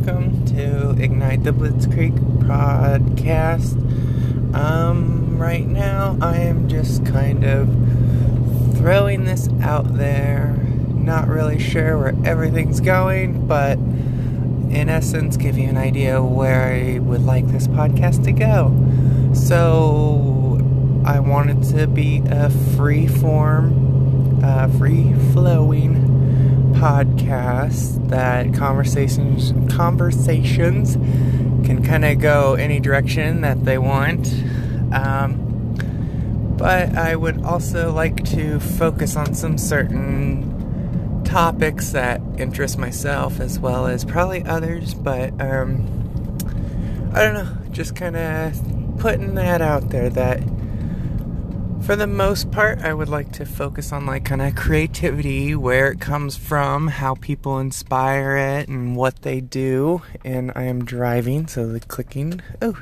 welcome to Ignite the Blitzkrieg podcast. Um, right now, I am just kind of throwing this out there. Not really sure where everything's going, but in essence, give you an idea where I would like this podcast to go. So, I wanted to be a free form, uh, free flowing podcast that conversations conversations can kind of go any direction that they want. Um, but I would also like to focus on some certain topics that interest myself as well as probably others. But um, I don't know, just kind of putting that out there that for the most part, I would like to focus on like kind of creativity, where it comes from, how people inspire it, and what they do. And I am driving, so the clicking, oh,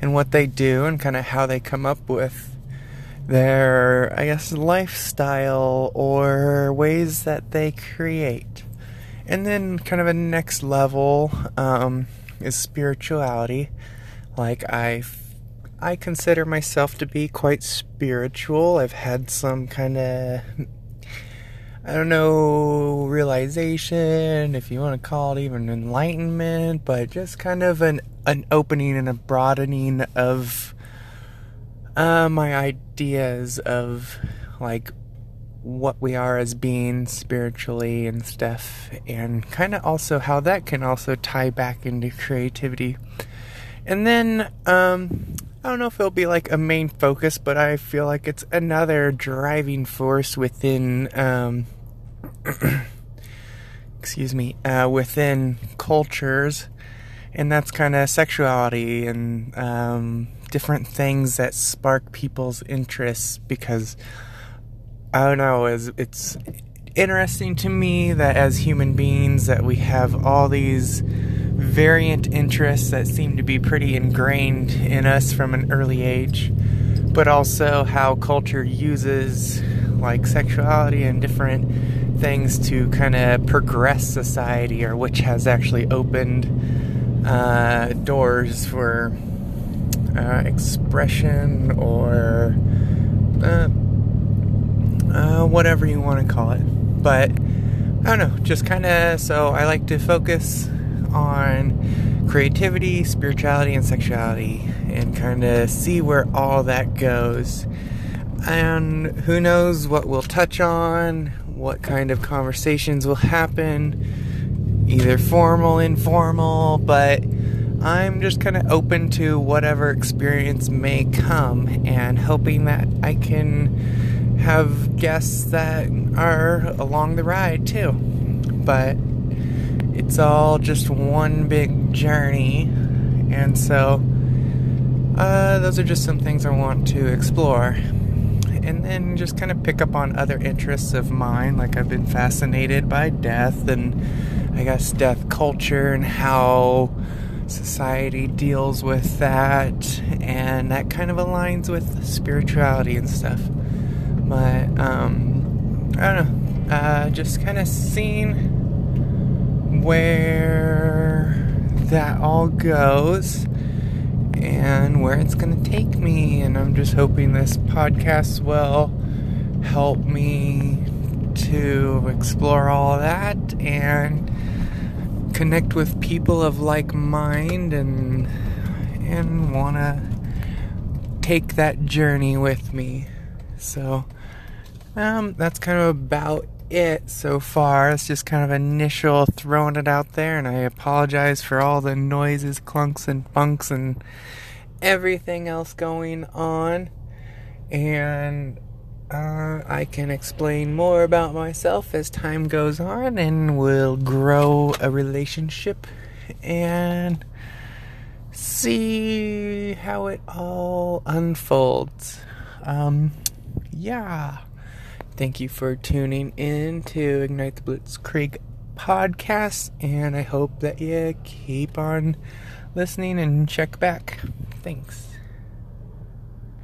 and what they do, and kind of how they come up with their, I guess, lifestyle or ways that they create. And then, kind of a next level um, is spirituality. Like, I I consider myself to be quite spiritual. I've had some kind of, I don't know, realization, if you want to call it even enlightenment, but just kind of an, an opening and a broadening of uh, my ideas of like what we are as beings spiritually and stuff, and kind of also how that can also tie back into creativity. And then, um, I don't know if it'll be like a main focus, but I feel like it's another driving force within, um, excuse me, uh, within cultures, and that's kind of sexuality and um, different things that spark people's interests because I don't know, it's, it's interesting to me that as human beings that we have all these variant interests that seem to be pretty ingrained in us from an early age, but also how culture uses like sexuality and different things to kind of progress society, or which has actually opened uh, doors for uh, expression or uh, uh whatever you want to call it. But I don't know, just kind of so I like to focus on creativity, spirituality, and sexuality and kind of see where all that goes. And who knows what we'll touch on, what kind of conversations will happen, either formal, informal, but I'm just kind of open to whatever experience may come and hoping that I can have guests that are along the ride too. But it's all just one big journey. And so, uh, those are just some things I want to explore. And then just kind of pick up on other interests of mine. Like, I've been fascinated by death and I guess death culture and how society deals with that. And that kind of aligns with spirituality and stuff. But, um, I don't know. Uh, just kind of seeing where that all goes and where it's going to take me. And I'm just hoping this podcast will help me to explore all that and connect with people of like mind and and want to take that journey with me. So um, that's kind of about it so far. It's just kind of initial throwing it out there, and I apologize for all the noises, clunks, and bunks, and everything else going on. And uh, I can explain more about myself as time goes on, and we'll grow a relationship and see how it all unfolds. Um, yeah. Thank you for tuning in to Ignite the Blitzkrieg podcast, and I hope that you keep on listening and check back. Thanks.